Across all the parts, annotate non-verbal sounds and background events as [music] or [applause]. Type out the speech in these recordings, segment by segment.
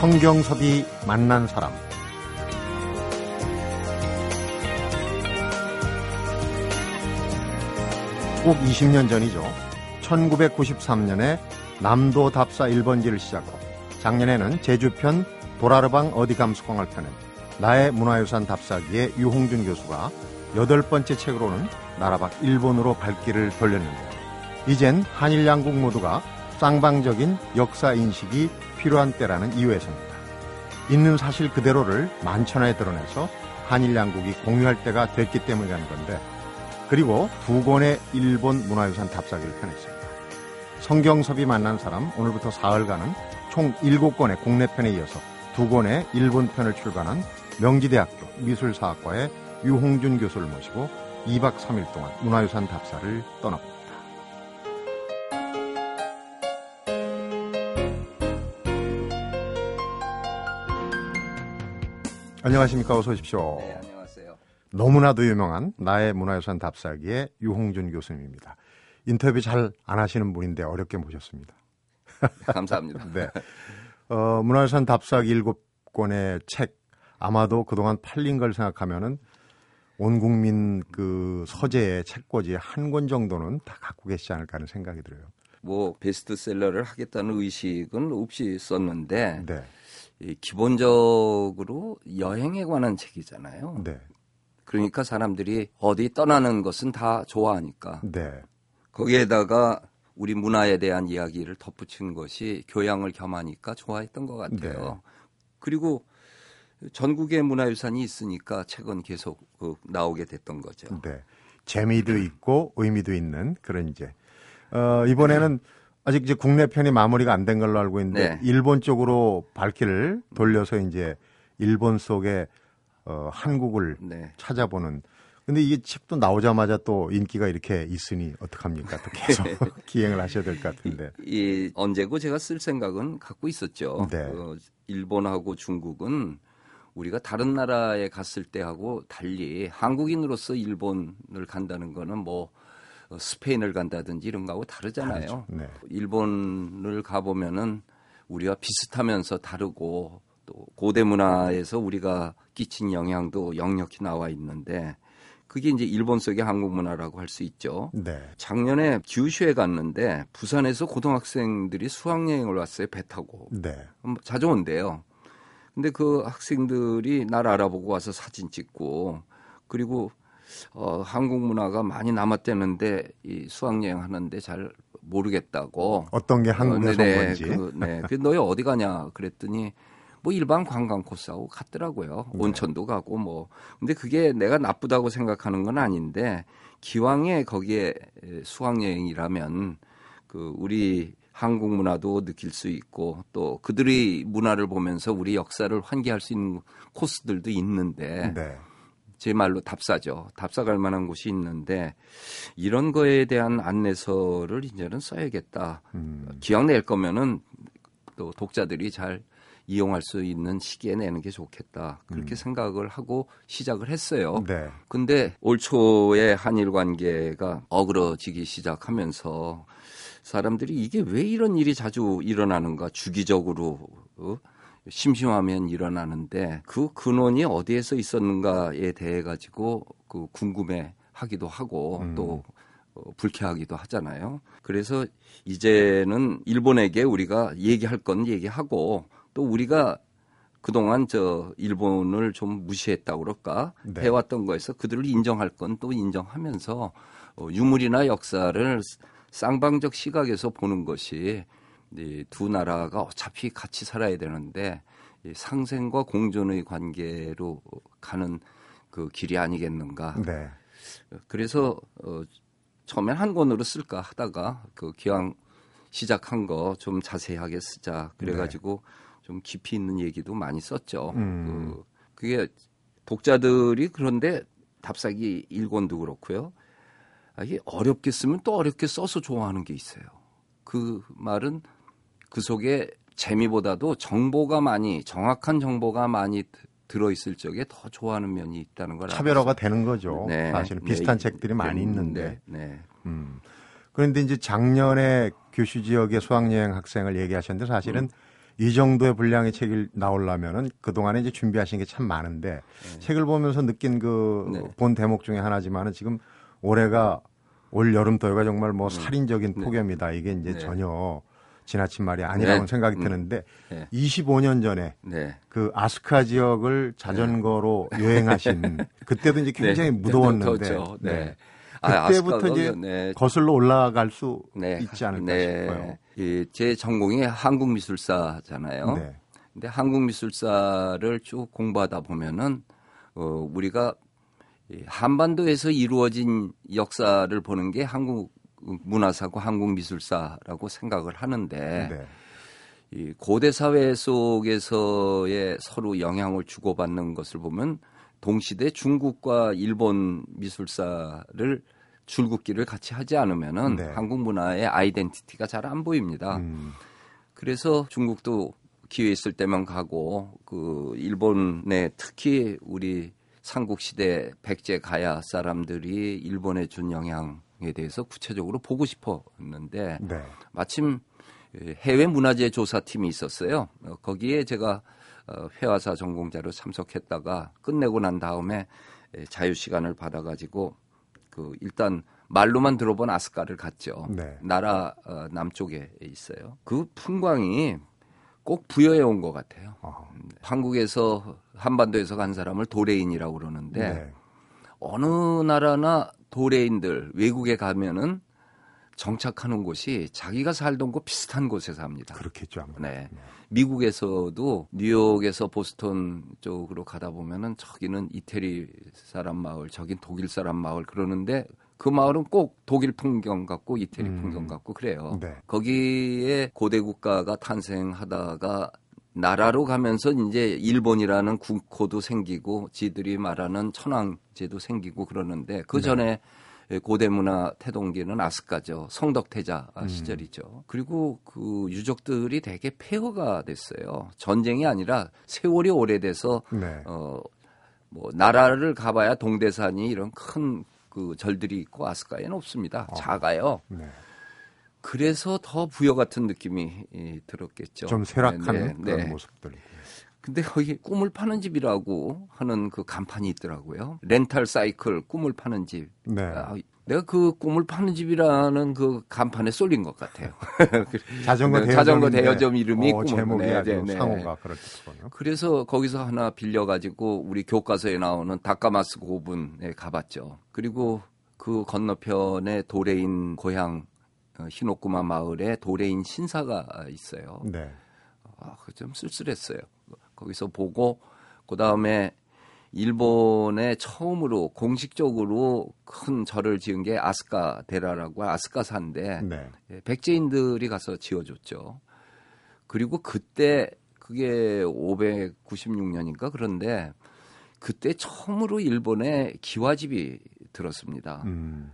성경섭이 만난 사람 꼭 20년 전이죠. 1993년에 남도 답사 1번지를 시작으로 작년에는 제주편 도라르방 어디 감수광을 펴낸 나의 문화유산 답사기의 유홍준 교수가 여덟 번째 책으로는 나라 밖 일본으로 발길을 돌렸는데요. 이젠 한일 양국 모두가 쌍방적인 역사 인식이 필요한 때라는 이유에서입니다. 있는 사실 그대로를 만천하에 드러내서 한일 양국이 공유할 때가 됐기 때문이라는 건데 그리고 두 권의 일본 문화유산 답사기를 펴냈습니다. 성경섭이 만난 사람 오늘부터 사흘간은 총 7권의 국내 편에 이어서 두 권의 일본 편을 출간한 명지대학교 미술사학과의 유홍준 교수를 모시고 2박 3일 동안 문화유산 답사를 떠나봅니다. 안녕하십니까. 어서 오십시오. 네, 안녕하세요. 너무나도 유명한 나의 문화유산 답사기의 유홍준 교수님입니다. 인터뷰 잘 안 하시는 분인데 어렵게 모셨습니다. [laughs] 감사합니다. 네. 어, 문화유산 답사기 일곱 권의 책 아마도 그동안 팔린 걸 생각하면은 온 국민 그 서재의 책꽂이 한 권 정도는 다 갖고 계시지 않을까 하는 생각이 들어요. 뭐 베스트셀러를 하겠다는 의식은 없이 썼는데 네. 이 기본적으로 여행에 관한 책이잖아요. 네. 그러니까 사람들이 어디 떠나는 것은 다 좋아하니까 네. 거기에다가 우리 문화에 대한 이야기를 덧붙인 것이 교양을 겸하니까 좋아했던 것 같아요. 네. 그리고 전국에 문화유산이 있으니까 책은 계속 그 나오게 됐던 거죠. 네. 재미도 있고 의미도 있는 그런 이제 어, 이번에는 아직 이제 국내 편이 마무리가 안 된 걸로 알고 있는데 네. 일본 쪽으로 발길을 돌려서 이제 일본 속의 어, 한국을 네. 찾아보는 근데 이게 책도 나오자마자 또 인기가 이렇게 있으니 어떡합니까? 또 계속 [laughs] 기행을 하셔야 될 것 같은데. 이 언제고 제가 쓸 생각은 갖고 있었죠. 네. 어, 일본하고 중국은 우리가 다른 나라에 갔을 때하고 달리 한국인으로서 일본을 간다는 거는 뭐 어, 스페인을 간다든지 이런 거하고 다르잖아요. 네. 일본을 가보면은 우리가 비슷하면서 다르고 또 고대 문화에서 우리가 끼친 영향도 역력히 나와 있는데 그게 이제 일본 속의 한국 문화라고 할 수 있죠. 네. 작년에 규슈에 갔는데 부산에서 고등학생들이 수학여행을 왔어요 배 타고 네. 음, 자주 온대요. 근데 그 학생들이 날 알아보고 와서 사진 찍고 그리고 어, 한국 문화가 많이 남았다는데 이 수학여행 하는데 잘 모르겠다고. 어떤 게 한국에서 어, 네, 온 건지. 그, 네. 그 너희 어디 가냐 그랬더니 뭐 일반 관광 코스하고 갔더라고요. 네. 온천도 가고 뭐. 근데 그게 내가 나쁘다고 생각하는 건 아닌데 기왕에 거기에 수학여행이라면 그 우리 한국 문화도 느낄 수 있고 또 그들의 문화를 보면서 우리 역사를 환기할 수 있는 코스들도 있는데 네. 제 말로 답사죠. 답사 갈 만한 곳이 있는데 이런 거에 대한 안내서를 이제는 써야겠다. 음. 기왕 낼 거면은 또 독자들이 잘 이용할 수 있는 시기에 내는 게 좋겠다. 그렇게 생각을 하고 시작을 했어요. 네. 근데 올 초에 한일 관계가 어그러지기 시작하면서 사람들이 이게 왜 이런 일이 자주 일어나는가 주기적으로 어? 심심하면 일어나는데 그 근원이 어디에서 있었는가에 대해 가지고 그 궁금해 하기도 하고 음. 또 어, 불쾌하기도 하잖아요. 그래서 이제는 일본에게 우리가 얘기할 건 얘기하고 또 우리가 그동안 저 일본을 좀 무시했다고 그럴까 네. 해왔던 거에서 그들을 인정할 건 또 인정하면서 어, 유물이나 역사를 쌍방적 시각에서 보는 것이 이 두 나라가 어차피 같이 살아야 되는데 이 상생과 공존의 관계로 가는 그 길이 아니겠는가. 네. 그래서 어, 처음엔 한 권으로 쓸까 하다가 그 기왕 시작한 거 좀 자세하게 쓰자 그래가지고 좀 깊이 있는 얘기도 많이 썼죠. 음. 그, 그게 독자들이 그런데 답사기 1권도 그렇고요. 아, 이게 어렵게 쓰면 또 어렵게 써서 좋아하는 게 있어요. 그 말은 그 속에 재미보다도 정보가 많이 정확한 정보가 많이 드- 들어있을 적에 더 좋아하는 면이 있다는 걸 차별화가 알았어요. 되는 거죠. 네. 사실은 네. 비슷한 책들이 많이 네. 있는데. 네. 네. 음. 그런데 이제 작년에 교슈 지역의 수학여행 학생을 얘기하셨는데 사실은 이 정도의 분량의 책이 나오려면은 그동안에 이제 준비하신 게 참 많은데 책을 보면서 느낀 그 네. 본 대목 중에 하나지만은 지금 올해가 올 여름 더위가 정말 뭐 살인적인 네. 폭염이다. 이게 이제 네. 전혀 지나친 말이 아니라고 네. 생각이 음. 드는데 네. 25년 전에 네. 그 아스카 지역을 자전거로 여행하신 [laughs] 그때도 이제 굉장히 네. 무더웠는데. 네. 네. 아, 그때부터 아스카가 이제 네. 거슬러 올라갈 수 네. 있지 않을까 네. 싶어요. 이, 제 전공이 한국 미술사잖아요. 네. 근데 한국 미술사를 쭉 공부하다 보면은 어, 우리가 이 한반도에서 이루어진 역사를 보는 게 한국 문화사고 한국미술사라고 생각을 하는데 네. 이 고대 사회 속에서의 서로 영향을 주고받는 것을 보면 동시대 중국과 일본 미술사를 줄긋기를 같이 하지 않으면은 네. 한국 문화의 아이덴티티가 잘 안 보입니다. 음, 그래서 중국도 기회 있을 때만 가고 그 일본에 특히 우리 삼국 시대 백제 가야 사람들이 일본에 준 영향 에 대해서 구체적으로 보고 싶었는데 네. 마침 해외 문화재 조사팀이 있었어요. 어, 거기에 제가 어, 회화사 전공자로 참석했다가 끝내고 난 다음에 에, 자유 시간을 받아가지고 그 일단 말로만 들어본 아스카를 갔죠. 네. 나라 어, 남쪽에 있어요. 그 풍광이 꼭 부여해 온 것 같아요. 어, 한국에서 한반도에서 간 사람을 도레인이라고 그러는데 네. 어느 나라나 도레인들 외국에 가면은 정착하는 곳이 자기가 살던 곳 비슷한 곳에 삽니다. 그렇겠죠. 아마. 네. 미국에서도 뉴욕에서 보스턴 쪽으로 가다 보면은 저기는 이태리 사람 마을, 저긴 독일 사람 마을 그러는데 그 마을은 꼭 독일 풍경 같고 이태리 음. 풍경 같고 그래요. 네. 거기에 고대 국가가 탄생하다가 나라로 가면서 이제 일본이라는 국호도 생기고 지들이 말하는 천황제도 생기고 그러는데 그 전에 고대 문화 태동기는 아스카죠. 성덕태자 시절이죠. 그리고 그 유적들이 되게 폐허가 됐어요. 전쟁이 아니라 세월이 오래돼서 네. 어 뭐 나라를 가봐야 동대산이 이런 큰 그 절들이 있고 아스카에는 없습니다. 작아요. 네. 그래서 더 부여 같은 느낌이 이, 들었겠죠. 좀 쇠락한 네, 네, 그런 네. 모습들. 근데 거기 꿈을 파는 집이라고 하는 그 간판이 있더라고요. 렌탈 사이클 꿈을 파는 집. 네. 아, 내가 그 꿈을 파는 집이라는 그 간판에 쏠린 것 같아요. [laughs] 자전거 네, 대여점 자전거 대여점 이름이 어, 꿈을- 제목이 네, 아주 네, 네. 상호가 그렇군요. 그래서 거기서 하나 빌려가지고 우리 교과서에 나오는 다카마스 고분에 가봤죠. 그리고 그 건너편에 도래인 고향 어, 히노쿠마 마을에 도래인 신사가 있어요. 네. 아, 그좀 쓸쓸했어요. 거기서 보고 그 다음에 일본에 처음으로 공식적으로 큰 절을 지은 게 아스카 데라라고 아스카사인데 네. 예, 백제인들이 가서 지어줬죠. 그리고 그때 그게 596년인가 그런데 그때 처음으로 일본에 기와집이 들었습니다. 음.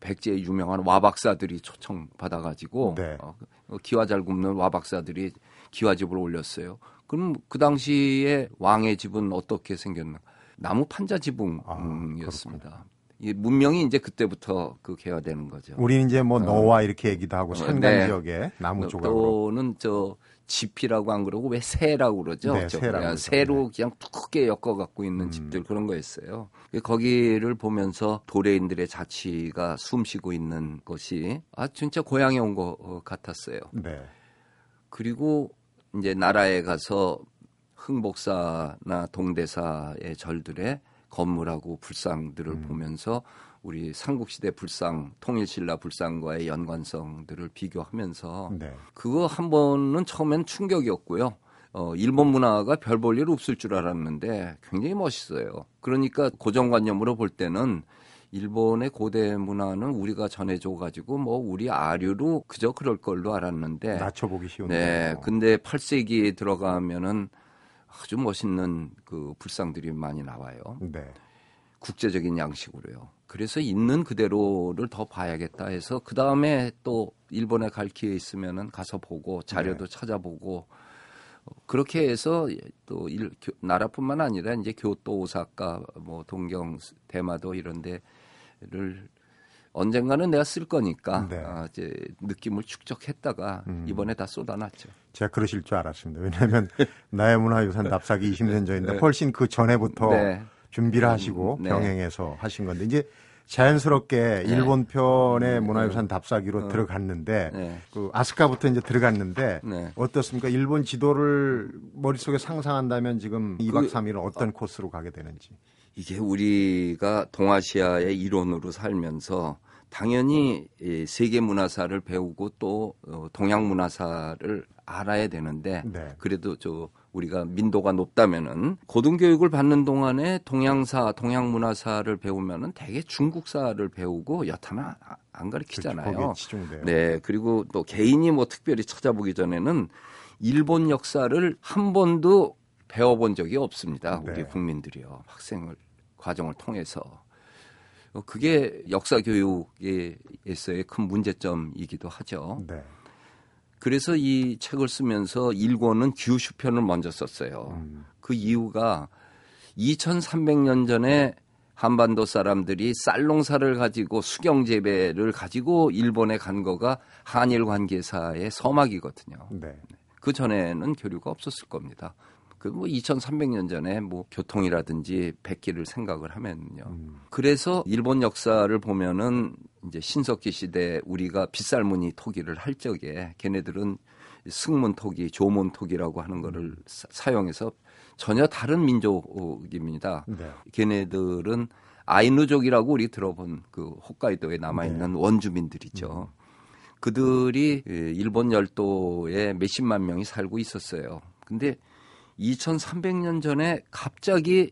백제의 유명한 와박사들이 초청 받아가지고 네. 어, 기와 잘 굽는 와박사들이 기와집을 올렸어요. 그럼 그 당시에 왕의 집은 어떻게 생겼나? 나무 판자 아, 지붕이었습니다. 이 문명이 이제 그때부터 그 개화되는 거죠. 우리는 이제 뭐 너와 이렇게 얘기도 하고 어, 산간 네. 지역에 나무 또- 조각으로 또는 저 지피라고 안 그러고 왜 새라고 그러죠? 네, 저 새라고 그냥 그러죠. 새로 그냥 툭게 엮어 갖고 있는 음. 집들 그런 거였어요. 거기를 보면서 도레인들의 자취가 숨쉬고 있는 것이 아 진짜 고향에 온 것 같았어요. 네. 그리고 이제 나라에 가서 흥복사나 동대사의 절들의 건물하고 불상들을 음. 보면서 우리 삼국시대 불상, 통일신라 불상과의 연관성들을 비교하면서 네. 그거 한 번은 처음엔 충격이었고요. 어, 일본 문화가 별 볼 일 없을 줄 알았는데 굉장히 멋있어요. 그러니까 고정관념으로 볼 때는 일본의 고대 문화는 우리가 전해줘 가지고 뭐 우리 아류로 그저 그럴 걸로 알았는데 낮춰보기 쉬운 네. 근데 8세기에 들어가면은 아주 멋있는 그 불상들이 많이 나와요. 네. 국제적인 양식으로요. 그래서 있는 그대로를 더 봐야겠다 해서 그 다음에 또 일본에 갈 기회 있으면은 가서 보고 자료도 네. 찾아보고 어, 그렇게 해서 또 일, 교- 나라뿐만 아니라 이제 교토, 오사카, 뭐 동경, 대마도 이런 데를 언젠가는 내가 쓸 거니까 네. 아, 이제 느낌을 축적했다가 음. 이번에 다 쏟아놨죠. 제가 그러실 줄 알았습니다. 왜냐하면 [laughs] 나의 문화유산 답사기 20년 전인데 네. 훨씬 그 전에부터 네. 준비를 하시고 음, 네. 병행해서 하신 건데 이제 자연스럽게 네. 일본 편의 문화유산 답사기로 어. 들어갔는데 네. 그 아스카부터 이제 들어갔는데 네. 어떻습니까? 일본 지도를 머릿속에 상상한다면 지금 2박 3일은 어떤 코스로 가게 되는지. 이게 우리가 동아시아의 일원으로 살면서 당연히 이 세계 문화사를 배우고 또 어, 동양 문화사를 알아야 되는데 네. 그래도 저 우리가 민도가 높다면은 고등교육을 받는 동안에 동양사, 동양 문화사를 배우면은 대개 중국사를 배우고 여타나 아- 안 가르치잖아요. 치중돼요. 네, 그리고 또 개인이 뭐 특별히 찾아보기 전에는 일본 역사를 한 번도 배워본 적이 없습니다. 우리 네. 국민들이요. 학생을 과정을 통해서. 어, 그게 역사 교육에서의 큰 문제점이기도 하죠. 네. 그래서 이 책을 쓰면서 일권은 규슈 편을 먼저 썼어요. 음. 그 이유가 2300년 전에 한반도 사람들이 쌀 농사를 가지고 수경 재배를 가지고 일본에 간 거가 한일 관계사의 서막이거든요. 네. 그 전에는 교류가 없었을 겁니다. 그뭐 2300년 전에 뭐 교통이라든지 백기를 생각을 하면요. 음. 그래서 일본 역사를 보면은 이제 신석기 시대 우리가 빗살무늬 토기를 할 적에 걔네들은 승문 토기, 조문 토기라고 하는 거를 사- 사용해서 전혀 다른 민족입니다. 네. 걔네들은 아이누족이라고 우리 들어본 그 홋카이도에 남아 있는 원주민들이죠. 그들이 예, 일본 열도에 몇십만 명이 살고 있었어요. 근데 2300년 전에 갑자기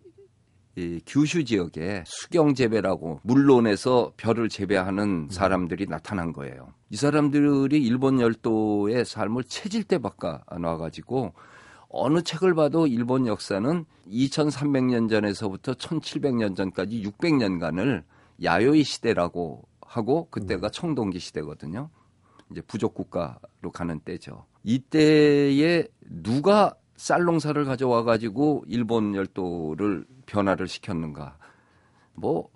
이 규슈 지역에 수경 재배라고 물론에서 벼를 재배하는 사람들이 나타난 거예요. 이 사람들이 일본 열도의 삶을 체질대 바꿔 놔가지고 어느 책을 봐도 일본 역사는 2300년 전에서부터 1700년 전까지 600년간을 야요이 시대라고 하고 그때가 청동기 시대거든요. 이제 부족 국가로 가는 때죠. 이때에 누가 쌀 농사를 가져와 가지고 일본 열도를 변화를 시켰는가? 뭐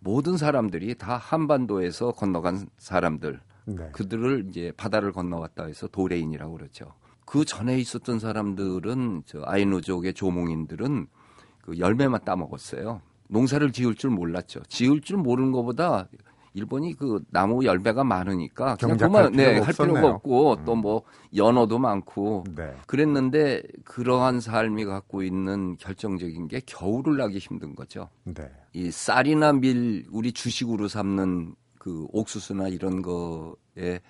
모든 사람들이 다 한반도에서 건너간 사람들 네. 그들을 이제 바다를 건너왔다 해서 도레인이라고 그러죠. 그 전에 있었던 사람들은 저 아이누족의 조몽인들은 그 열매만 따 먹었어요. 농사를 지을 줄 몰랐죠. 지을 줄 모르는 것보다 일본이 그 나무 열매가 많으니까 그냥 그만 네, 필요가 할 필요가. 없고 또뭐 연어도 많고 네. 그랬는데 그러한 삶이 갖고 있는 결정적인 게 겨울을 나기 힘든 거죠. 네. 이 쌀이나 밀 우리 주식으로 삼는 그 옥수수나 이런 거의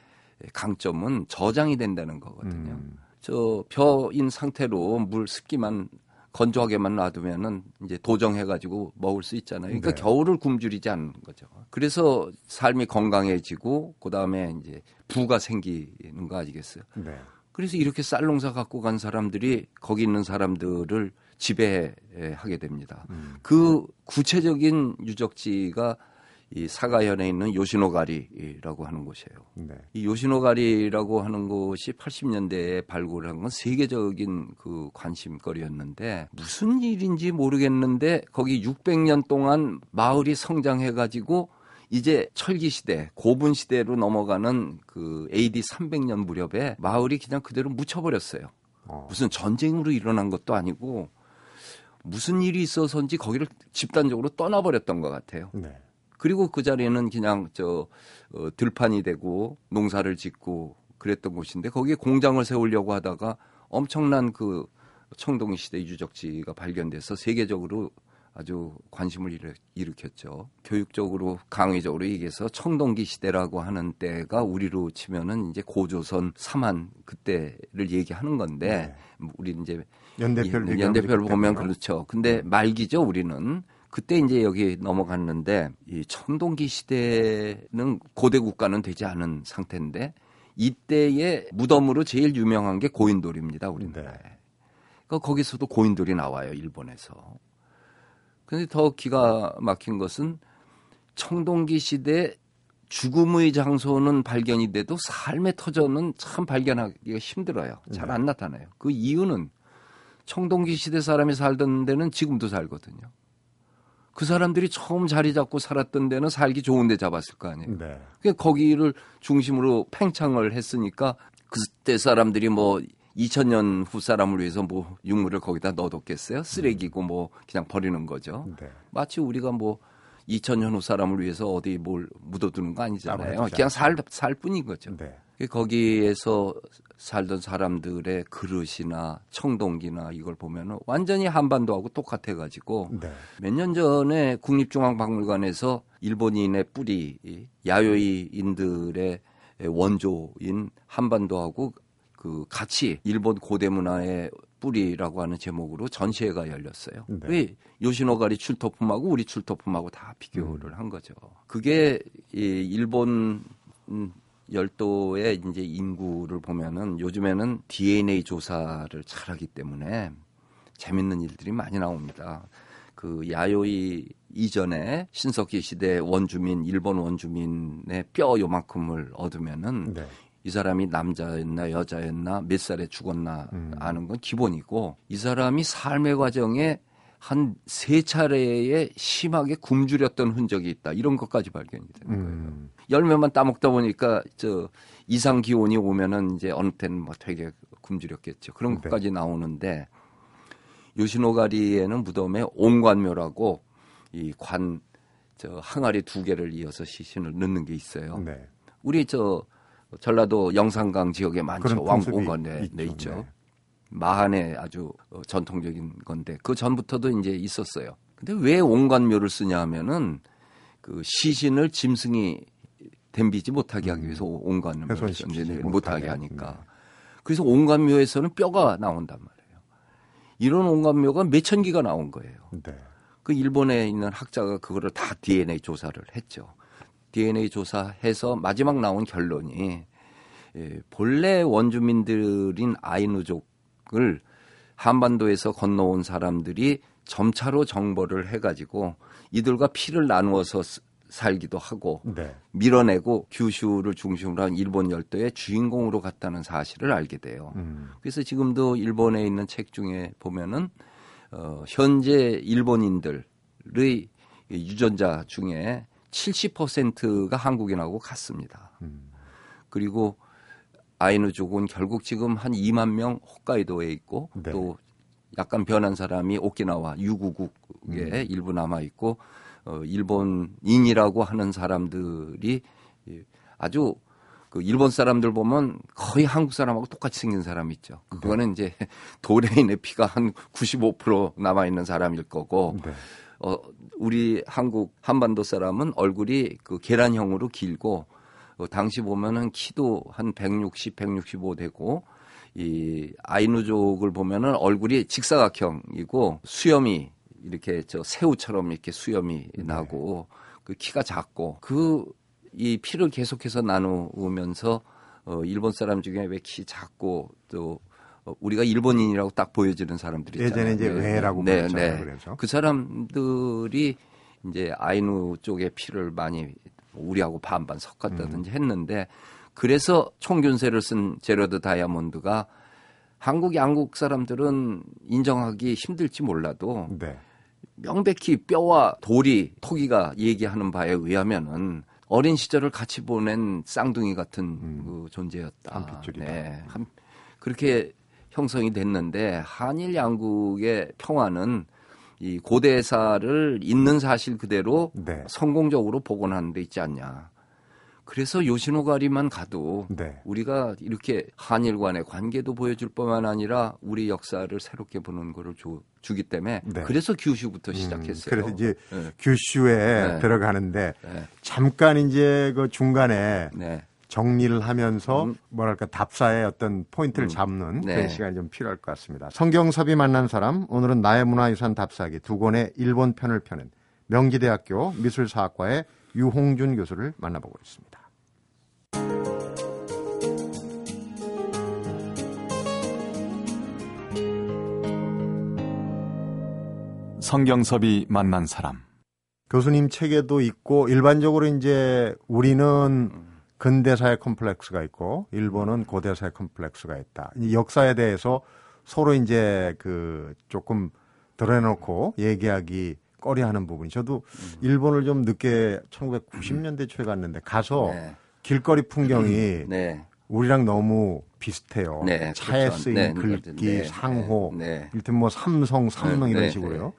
강점은 저장이 된다는 거거든요. 음. 저 벼인 상태로 물 습기만 건조하게만 놔두면은 이제 도정해가지고 먹을 수 있잖아요. 그러니까 네. 겨울을 굶주리지 않는 거죠. 그래서 삶이 건강해지고 그 다음에 이제 부가 생기는 거 아니겠어요? 네. 그래서 이렇게 쌀 농사 갖고 간 사람들이 거기 있는 사람들을 지배하게 됩니다. 음. 그 구체적인 유적지가 이 사가현에 있는 요시노가리라고 하는 곳이에요. 네. 이 요시노가리라고 하는 곳이 80년대에 발굴한 건 세계적인 그 관심거리였는데 무슨 일인지 모르겠는데 거기 600년 동안 마을이 성장해 가지고 이제 철기 시대, 고분 시대로 넘어가는 그 AD 300년 무렵에 마을이 그냥 그대로 묻혀버렸어요. 어. 무슨 전쟁으로 일어난 것도 아니고 무슨 일이 있어서인지 거기를 집단적으로 떠나버렸던 것 같아요. 네. 그리고 그 자리에는 그냥 저 어, 들판이 되고 농사를 짓고 그랬던 곳인데 거기에 공장을 세우려고 하다가 엄청난 그 청동 시대 유적지가 발견돼서 세계적으로 아주 관심을 일으, 일으켰죠. 교육적으로 강의적으로 얘기해서 청동기 시대라고 하는 때가 우리로 치면은 이제 고조선 삼한 그때를 얘기하는 건데 우리 이제 연대별 이- 비교하면 연대별 이렇게 보면. 그렇죠. 근데 말기죠 우리는. 그때 이제 여기 넘어갔는데 이 청동기 시대는 고대 국가는 되지 않은 상태인데 이때의 무덤으로 제일 유명한 게 고인돌입니다 우리나라에. 네. 그러니까 거기서도 고인돌이 나와요 일본에서. 근데 더 기가 막힌 것은 청동기 시대 죽음의 장소는 발견이 돼도 삶의 터전은 참 발견하기가 힘들어요. 잘안 나타나요. 그 이유는 청동기 시대 사람이 살던 데는 지금도 살거든요. 그 사람들이 처음 자리 잡고 살았던 데는 살기 좋은 데 잡았을 거 아니에요. 네. 그러니까 거기를 중심으로 팽창을 했으니까 그때 사람들이 뭐 2000년 후 사람을 위해서 뭐 육물을 거기다 넣어뒀겠어요? 쓰레기고 뭐 그냥 버리는 거죠. 네. 마치 우리가 뭐 2000년 후 사람을 위해서 어디 뭘 묻어두는 거 아니잖아요. 그냥 살, 살 뿐인 거죠. 네. 거기에서 살던 사람들의 그릇이나 청동기나 이걸 보면은 완전히 한반도하고 똑같아 가지고 네. 몇년 전에 국립중앙박물관에서 일본인의 뿌리, 이 야요이인들의 원조인 한반도하고 그 같이 일본 고대 문화의 뿌리라고 하는 제목으로 전시회가 열렸어요. 네. 왜 요시노가리 출토품하고 우리 출토품하고 다 비교를 한 거죠. 그게 이 일본 음, 열도의 이제 인구를 보면은 요즘에는 DNA 조사를 잘하기 때문에 재밌는 일들이 많이 나옵니다. 그 야요이 이전에 신석기 시대 원주민 일본 원주민의 뼈 요만큼을 얻으면은 네. 이 사람이 남자였나 여자였나 몇 살에 죽었나 음. 아는 건 기본이고 이 사람이 삶의 과정에 한 세 차례에 심하게 굶주렸던 흔적이 있다 이런 것까지 발견이 되는 거예요. 음. 열매만 따먹다 보니까 저 이상 기온이 오면은 이제 어느 때는 뭐 되게 굶주렸겠죠. 그런 네. 것까지 나오는데 요시노가리에는 무덤에 옹관묘라고 이 관 저 항아리 두 개를 이어서 시신을 넣는 게 있어요. 네. 우리 저 전라도 영산강 지역에 많죠. 왕공관 네, 네 있죠. 네. 마한의 아주 어, 전통적인 건데 그 전부터도 이제 있었어요. 근데 왜 온관묘를 쓰냐 하면은 그 시신을 짐승이 댐비지 못하게 하기 위해서 온관묘를 음. 이제 못하게. 못하게 하니까. 그래서 온관묘에서는 뼈가 나온단 말이에요. 이런 온관묘가 몇천 기가 나온 거예요. 네. 그 일본에 있는 학자가 그거를 다 DNA 조사를 했죠. DNA 조사해서 마지막 나온 결론이 예, 본래 원주민들인 아이누족 을 한반도에서 건너온 사람들이 점차로 정벌을 해가지고 이들과 피를 나누어서 스- 살기도 하고 네. 밀어내고 규슈를 중심으로 한 일본 열도의 주인공으로 갔다는 사실을 알게 돼요. 음. 그래서 지금도 일본에 있는 책 중에 보면은 어, 현재 일본인들의 유전자 중에 70%가 한국인하고 같습니다. 음. 그리고 아이누족은 결국 지금 한 2만 명 홋카이도에 있고 네. 또 약간 변한 사람이 오키나와 유구국에 음. 일부 남아 있고 어, 일본인이라고 하는 사람들이 예, 아주 그 일본 사람들 보면 거의 한국 사람하고 똑같이 생긴 사람 있죠. 네. 그거는 이제 [laughs] 도레인의 피가 한 95% 남아 있는 사람일 거고 네. 어, 우리 한국 한반도 사람은 얼굴이 그 계란형으로 길고 어, 당시 보면은 키도 한 160, 165 되고 이 아이누족을 보면은 얼굴이 직사각형이고 수염이 이렇게 저 새우처럼 이렇게 수염이 나고 그 키가 작고 그 이 피를 계속해서 나누면서 어 일본 사람 중에 왜 키 작고 또 어, 우리가 일본인이라고 딱 보여지는 사람들이 있잖아요. 예전에 이제 외라고 네, 불렀잖아요, 네. 그래서. 그 사람들이 이제 아이누 쪽의 피를 많이 우리하고 반반 섞었다든지 음. 했는데 그래서 총균세를 쓴 제러드 다이아몬드가 한국 양국 사람들은 인정하기 힘들지 몰라도 네. 명백히 뼈와 돌이 토기가 얘기하는 바에 의하면은 어린 시절을 같이 보낸 쌍둥이 같은 그 존재였다. 음. 한. 네. 한- 그렇게 형성이 됐는데 한일 양국의 평화는 이 고대사를 있는 사실 그대로 네. 성공적으로 복원하는 데 있지 않냐. 그래서 요시노가리만 가도 네. 우리가 이렇게 한일 간의 관계도 보여줄 뿐만 아니라 우리 역사를 새롭게 보는 거를 주, 주기 때문에 네. 그래서 규슈부터 음, 시작했어요. 그래서 이제 네. 규슈에 네. 들어가는데 네. 잠깐 이제 그 중간에 네. 정리를 하면서 음. 뭐랄까 답사의 어떤 포인트를 잡는 네. 그런 시간이 좀 필요할 것 같습니다. 성경섭이 만난 사람 오늘은 나의 문화유산 답사기 두 권의 일본 편을 펴는 명지대학교 미술사학과의 유홍준 교수를 만나보고 있습니다. 성경섭이 만난 사람. 교수님 책에도 있고 일반적으로 이제 우리는 근대사의 컴플렉스가 있고 일본은 고대사의 컴플렉스가 있다. 이 역사에 대해서 서로 이제 그 조금 드러내놓고 얘기하기 꺼려하는 부분이 저도 음. 일본을 좀 늦게 1990년대 초에 갔는데 가서 네. 길거리 풍경이 네. 우리랑 너무 비슷해요. 네, 차에 그렇죠. 쓰인 네, 글귀, 네, 상호, 네. 이를테면 뭐 삼성, 삼릉 네, 이런 네, 식으로요.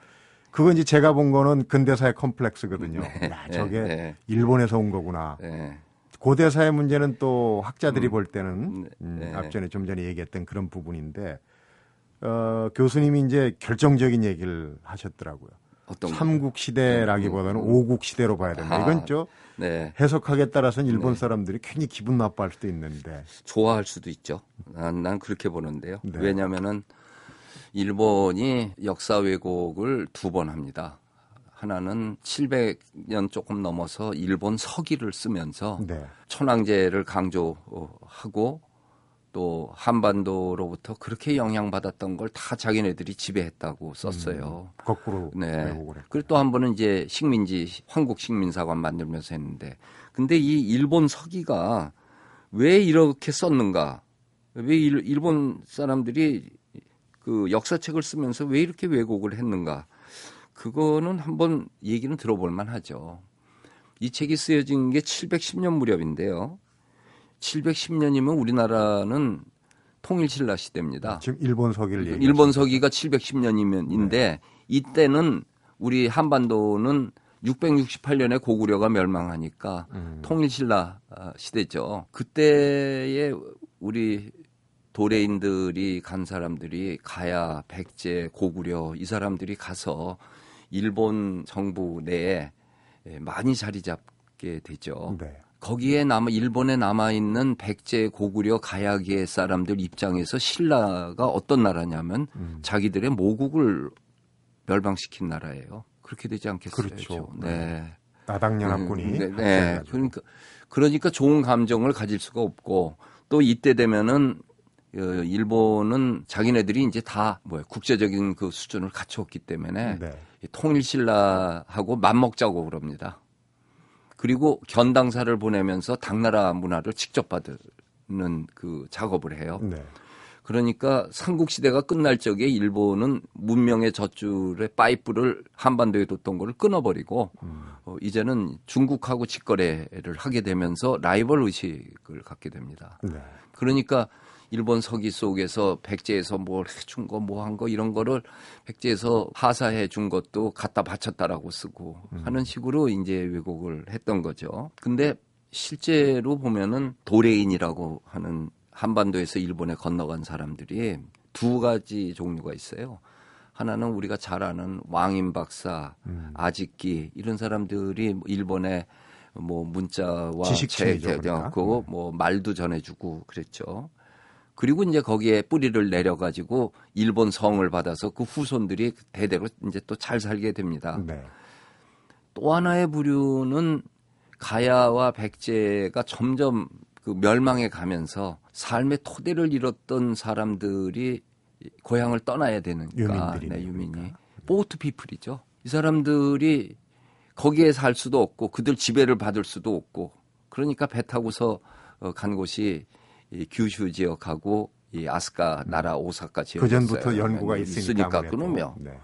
그건 이제 제가 본 거는 근대사의 컴플렉스거든요. 네, 야, 저게 네, 일본에서 온 거구나. 네. 고대사의 문제는 또 학자들이 볼 때는 음, 음, 네. 앞전에 좀 전에 얘기했던 그런 부분인데 어, 교수님이 이제 결정적인 얘기를 하셨더라고요. 어떤 거? 삼국 시대라기보다는 오국 시대로 봐야 된다. 아. 이건 저 네. 해석하기에 따라서는 일본 사람들이 괜히 기분 나빠할 수도 있는데. 좋아할 수도 있죠. 난, 난 그렇게 보는데요. 네. 왜냐하면은 일본이 역사 왜곡을 두 번 합니다. 하나는 700년 조금 넘어서 일본 서기를 쓰면서 네. 천황제를 강조하고 또 한반도로부터 그렇게 영향받았던 걸 다 자기네들이 지배했다고 썼어요. 거꾸로 네. 그리고 또 한 번은 이제 식민지 황국 식민사관 만들면서 했는데 근데 이 일본 서기가 왜 이렇게 썼는가? 왜 일- 일본 사람들이 그 역사책을 쓰면서 왜 이렇게 왜곡을 했는가? 그거는 한번 얘기는 들어볼 만하죠. 이 책이 쓰여진 게 710년 무렵인데요. 710년이면 우리나라는 통일 신라 시대입니다. 지금 일본 서기를 얘기. 일본 서기가 710년이면인데 이때는 우리 한반도는 668년에 고구려가 멸망하니까 음. 통일 신라 아, 시대죠. 그때에 우리 도레인들이 간 사람들이 가야, 백제, 고구려 이 사람들이 가서 일본 정부 내에 예, 많이 자리 잡게 되죠. 네. 거기에 남아 일본에 남아 있는 백제 고구려 가야계 사람들 입장에서 신라가 어떤 나라냐면 음. 자기들의 모국을 멸망시킨 나라예요. 그렇게 되지 않겠어요? 그렇죠. 네. 나당연합군이 네, 네. 합세해가지고. 그러니까 그러니까 좋은 감정을 가질 수가 없고 또 이때 되면은 어, 일본은 자기네들이 이제 다 뭐야 국제적인 그 수준을 갖췄기 때문에 네. 이 통일신라하고 맞먹자고 그럽니다. 그리고 견당사를 보내면서 당나라 문화를 직접 받는 그 작업을 해요. 네. 그러니까 삼국시대가 끝날 적에 일본은 문명의 젖줄의 파이프를 한반도에 뒀던 거를 끊어버리고 음. 어, 이제는 중국하고 직거래를 하게 되면서 라이벌 의식을 갖게 됩니다. 네. 그러니까 일본 서기 속에서 백제에서 뭘 해준 거 뭐 한 거 이런 거를 백제에서 하사해 준 것도 갖다 바쳤다라고 쓰고 하는 식으로 이제 왜곡을 했던 거죠. 근데 실제로 보면은 도레인이라고 하는 한반도에서 일본에 건너간 사람들이 두 가지 종류가 있어요. 하나는 우리가 잘 아는 왕인 박사, 음. 아직기 이런 사람들이 일본에 뭐 문자와 책, 그러니까. 그뭐 말도 전해주고 그랬죠. 그리고 이제 거기에 뿌리를 내려가지고 일본 성을 받아서 그 후손들이 대대로 이제 또 잘 살게 됩니다. 네. 또 하나의 부류는 가야와 백제가 점점 그 멸망해 가면서 삶의 토대를 잃었던 사람들이 고향을 떠나야 유민들이네, 네, 유민이 그러니까. 보트 피플이죠. 이 사람들이 거기에 살 수도 없고 그들 지배를 받을 수도 없고 그러니까 배 타고서 어, 간 곳이 이 규슈 지역하고 이 아스카 나라 오사카 지역 그 전부터 연구가 있으니까. 아무래도. 그러면 네.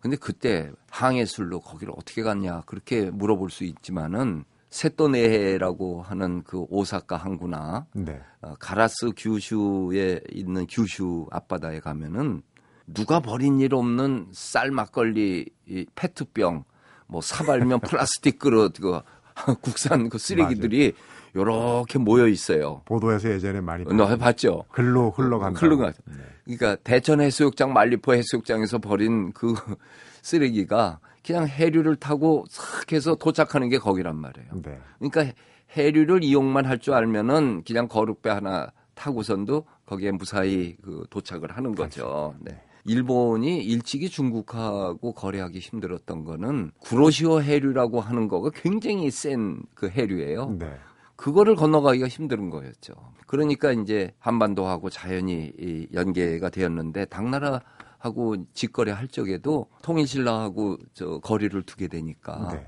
근데 그때 항해술로 거기를 어떻게 갔냐 그렇게 물어볼 수 있지만은 세토네헤라고 하는 그 오사카 항구나 네. 어, 가라스 규슈에 있는 규슈 앞바다에 가면은 누가 버린 일 없는 쌀 막걸리 이 페트병 뭐 사발면 [laughs] 플라스틱 그릇 그 [laughs] 국산 그 쓰레기들이 요 렇게 모여 있어요. 보도에서 예전에 많이 너 해봤죠? 글로 흘러간다. 흘러가. 그러니까 대천 해수욕장 말리포 해수욕장에서 버린 그 [laughs] 쓰레기가 그냥 해류를 타고 싹 해서 도착하는 게 거기란 말이에요. 네. 그러니까 해류를 이용만 할 줄 알면은 그냥 거룩배 하나 타고선도 거기에 무사히 그 도착을 하는 거죠. 네. 일본이 일찍이 중국하고 거래하기 힘들었던 거는 구로시오 해류라고 하는 거가 굉장히 센 그 해류예요. 네. 그거를 건너가기가 힘든 거였죠. 그러니까 이제 한반도하고 자연히 이 연계가 되었는데 당나라 하고 직거래 할 적에도 통일신라하고 저 거리를 두게 되니까 네.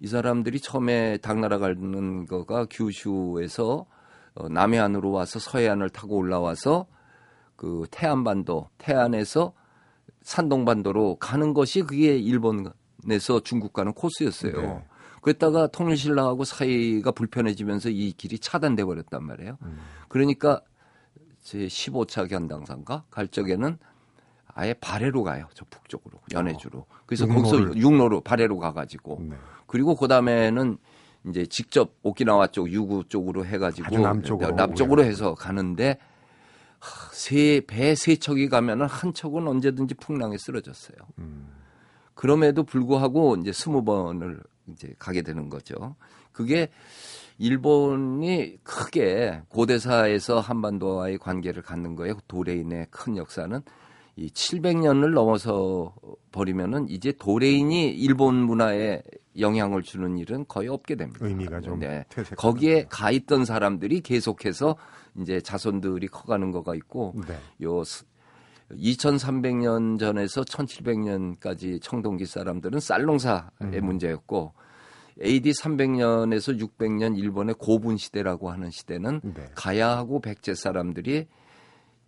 이 사람들이 처음에 당나라 가는 거가 규슈에서 어, 남해안으로 와서 서해안을 타고 올라와서 그 태안반도 태안에서 산동반도로 가는 것이 그게 일본에서 중국 가는 코스였어요. 네. 그랬다가 통일신라하고 사이가 불편해지면서 이 길이 차단돼 버렸단 말이에요. 음. 그러니까 제 15차 견당사인가 갈 적에는 아예 발해로 가요. 저 북쪽으로 연해주로. 그래서 육로를. 거기서 육로로 발해로 가가지고 네. 그리고 그 다음에는 이제 직접 오키나와 쪽 유구 쪽으로 해가지고 남쪽으로 남쪽으로 오해가지고. 해서 가는데 세배 세 척이 가면은 한 척은 언제든지 풍랑에 쓰러졌어요. 음. 그럼에도 불구하고 이제 스무 번을 이제 가게 되는 거죠. 그게 일본이 크게 고대사에서 한반도와의 관계를 갖는 거에 도레인의 큰 역사는 이 700년을 넘어서 버리면은 이제 도레인이 일본 문화에 영향을 주는 일은 거의 없게 됩니다. 의미가 좀 네. 거기에 가 있던 사람들이 계속해서 이제 자손들이 커가는 거가 있고 네. 요 2300년 전에서 1700년까지 청동기 사람들은 쌀농사의 음. 문제였고 AD 300년에서 600년 일본의 고분 시대라고 하는 시대는 네. 가야하고 백제 사람들이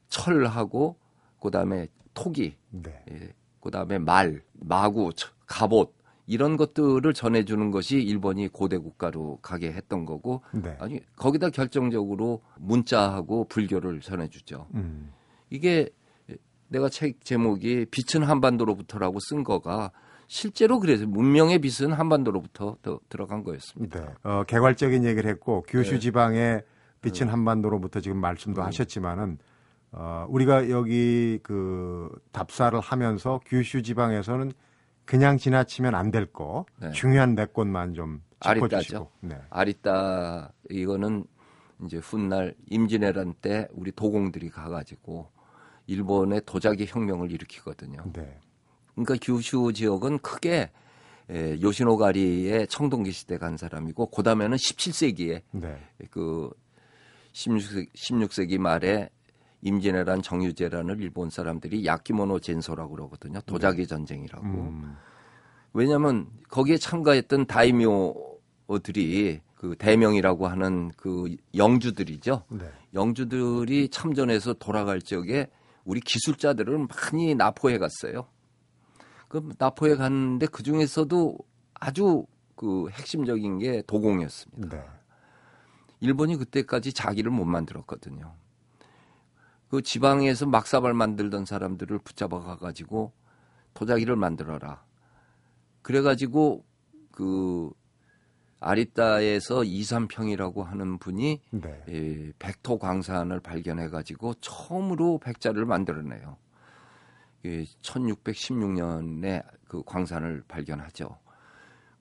철하고 그다음에 토기, 네. 예, 그다음에 말, 마구, 처- 갑옷 이런 것들을 전해주는 것이 일본이 고대 국가로 가게 했던 거고 네. 아니 거기다 결정적으로 문자하고 불교를 전해주죠. 음. 이게 내가 책 제목이 빛은 한반도로부터라고 쓴 거가 실제로 그래서 문명의 빛은 한반도로부터 더 들어간 거였습니다. 네. 어, 개괄적인 얘기를 했고 규슈 네. 지방의 빛은 한반도로부터 지금 말씀도 하셨지만은 어, 우리가 여기 그 답사를 하면서 규슈 지방에서는 그냥 지나치면 안 될 거 네. 중요한 네 곳만 좀 짚어주시고. 아리따죠. 네. 아리따 이거는 이제 훗날 임진왜란 때 우리 도공들이 가가지고 일본의 도자기 혁명을 일으키거든요. 네. 그러니까 규슈 지역은 크게 에, 요시노가리의 청동기 시대 간 사람이고 그다음에는 17세기에 네. 그 16세기, 16세기 말에 임진왜란 정유재란을 일본 사람들이 야키모노 젠소라고 그러거든요. 도자기 전쟁이라고. 음. 왜냐하면 거기에 참가했던 다이묘들이 그 대명이라고 하는 그 영주들이죠. 네. 영주들이 참전해서 돌아갈 적에 우리 기술자들을 많이 납포해 갔어요. 그 납포해 갔는데 그 중에서도 아주 그 핵심적인 게 도공이었습니다. 네. 일본이 그때까지 자기를 못 만들었거든요. 그 지방에서 막사발 만들던 사람들을 붙잡아 가가지고 도자기를 만들어라. 그래가지고 그 아리따에서 이삼평이라고 하는 분이 네. 이 백토 광산을 발견해 가지고 처음으로 백자를 만들어내요. 1616년에 그 광산을 발견하죠.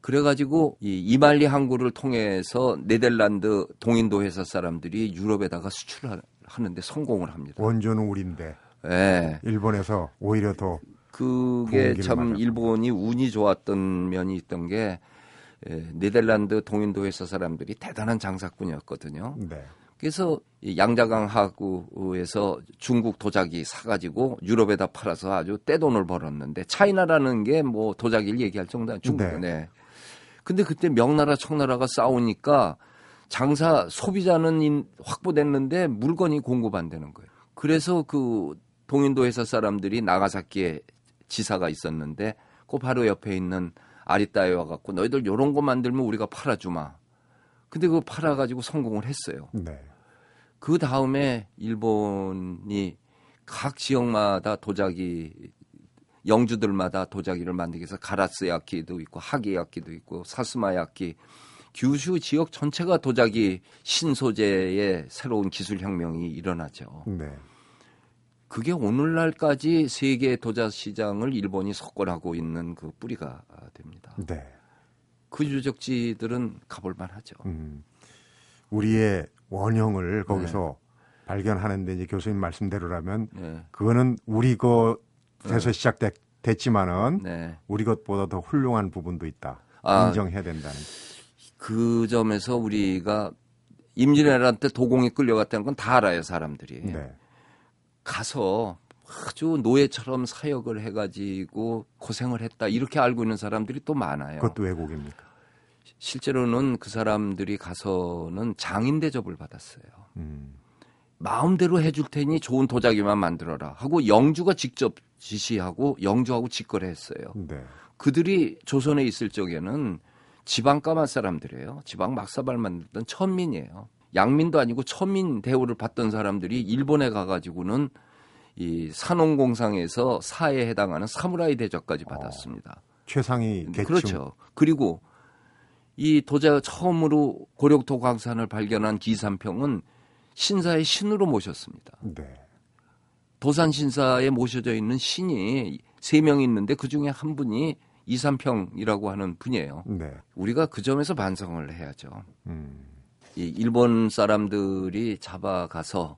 그래가지고 이 이말리 항구를 통해서 네덜란드 동인도 회사 사람들이 유럽에다가 수출을 하는데 성공을 합니다. 원조는 우리인데 예. 일본에서 오히려 더 그게 참. 일본이 운이 좋았던 면이 있던 게 예, 네덜란드 동인도 회사 사람들이 대단한 장사꾼이었거든요. 네. 그래서 이 양자강 하구에서 중국 도자기 사가지고 유럽에다 팔아서 아주 떼돈을 벌었는데 차이나라는 게 뭐 도자기를 얘기할 정도는 중국. 네. 네. 근데 그때 명나라 청나라가 싸우니까 장사 소비자는 인- 확보됐는데 물건이 공급 안 되는 거예요. 그래서 그 동인도 회사 사람들이 나가사키에 지사가 있었는데 그 바로 옆에 있는 아리따에 와갖고 너희들 요런 거 만들면 우리가 팔아주마. 근데 그거 팔아가지고 성공을 했어요. 네. 그 다음에 일본이 각 지역마다 도자기 영주들마다 도자기를 만들기 위해서 가라스 야키도 있고 하기 야키도 있고 사스마 야키 규슈 지역 전체가 도자기 신소재의 새로운 기술 혁명이 일어나죠. 네. 그게 오늘날까지 세계 도자 시장을 일본이 석권하고 있는 그 뿌리가 됩니다. 네. 그 유적지들은 가볼 만 하죠. 음, 우리의 원형을 거기서 발견하는데 이제 교수님 말씀대로라면 네. 그거는 우리 것에서 시작됐지만은 네. 우리 것보다 더 훌륭한 부분도 있다. 아. 인정해야 된다는. 그 점에서 우리가 임진왜란 때 도공에 끌려갔다는 건 다 알아요, 사람들이. 네. 가서 아주 노예처럼 사역을 해가지고 고생을 했다. 이렇게 알고 있는 사람들이 또 많아요. 그것도 왜곡입니까? 실제로는 그 사람들이 가서는 장인 대접을 받았어요. 음, 마음대로 해줄 테니 좋은 도자기만 만들어라 하고 영주가 직접 지시하고 영주하고 직거래했어요. 네. 그들이 조선에 있을 적에는 지방 까만 사람들이에요. 지방 막사발 만들던 천민이에요. 양민도 아니고 천민 대우를 받던 사람들이 일본에 가가지고는 이 산업공상에서 사에 해당하는 사무라이 대접까지 받았습니다. 최상위 계층. 그렇죠. 그리고 이 도자 처음으로 고력토 광산을 발견한 기삼평은 신사의 신으로 모셨습니다. 네. 도산 신사에 모셔져 있는 신이 세 명 있는데 그 중에 한 분이 이삼평이라고 하는 분이에요. 네. 우리가 그 점에서 반성을 해야죠. 음. 이 일본 사람들이 잡아가서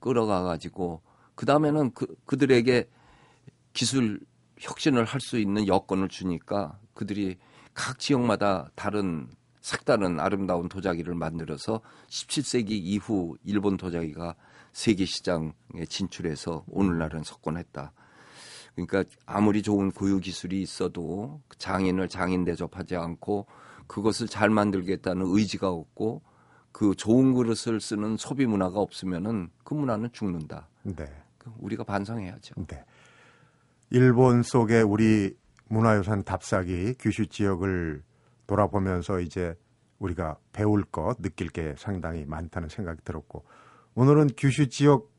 끌어가 가지고 그 다음에는 그 그들에게 기술 혁신을 할 수 있는 여건을 주니까 그들이 각 지역마다 다른 색다른 아름다운 도자기를 만들어서 17세기 이후 일본 도자기가 세계 시장에 진출해서 오늘날은 석권했다. 그러니까 아무리 좋은 고유 기술이 있어도 장인을 장인 대접하지 않고 그것을 잘 만들겠다는 의지가 없고 그 좋은 그릇을 쓰는 소비 문화가 없으면은 그 문화는 죽는다. 네. 우리가 반성해야죠. 네. 일본 속의 우리 문화유산 답사기 규슈 지역을 돌아보면서 이제 우리가 배울 것, 느낄 게 상당히 많다는 생각이 들었고 오늘은 규슈 지역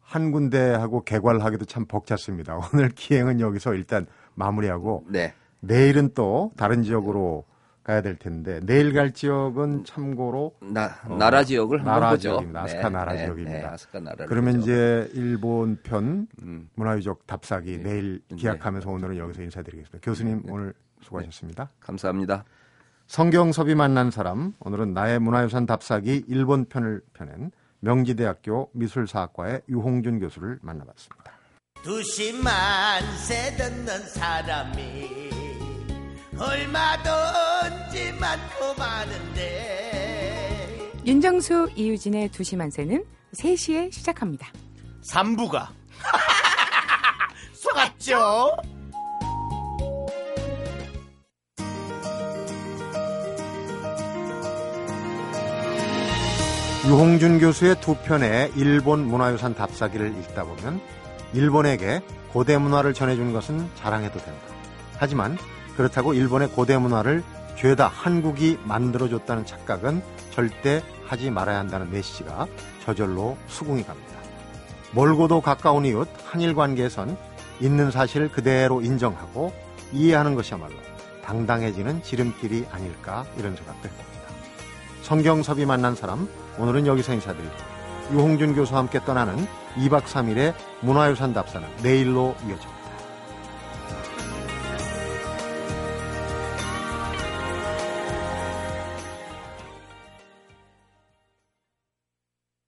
한 군데하고 개괄하기도 참 벅찼습니다. [laughs] 오늘 기행은 여기서 일단 마무리하고 네. 내일은 또 다른 지역으로 가야 될 텐데 내일 갈 지역은 참고로 나, 어, 나라 지역을 한번 나라 보죠. 지역입니다. 아스카 나라 지역입니다. 네, 아스카 나라. 그러면 이제 일본 편 음, 문화유적 답사기 네. 내일 네. 기약하면서 오늘은 여기서 인사드리겠습니다. 교수님 오늘 수고하셨습니다. 감사합니다. 성경섭이 만난 사람 오늘은 나의 문화유산 답사기 일본 편을 펴낸 명지대학교 미술사학과의 유홍준 교수를 만나봤습니다. 두시만 세 듣는 사람이 얼마 든지 많고 많은데 윤정수 이유진의 두시 만세는 3시에 시작합니다. 3부가 [laughs] 속았죠? 유홍준 교수의 두 편의 일본 문화유산 답사기를 읽다 보면 일본에게 고대 문화를 전해준 것은 자랑해도 된다. 하지만 그렇다고 일본의 고대 문화를 죄다 한국이 만들어줬다는 착각은 절대 하지 말아야 한다는 메시지가 저절로 수긍이 갑니다. 멀고도 가까운 이웃 한일 관계에선 있는 사실을 그대로 인정하고 이해하는 것이야말로 당당해지는 지름길이 아닐까 이런 생각도 해봅니다. 성경섭이 만난 사람 오늘은 여기서 인사드리고 유홍준 교수와 함께 떠나는 2박 3일의 문화유산 답사는 내일로 이어집니다.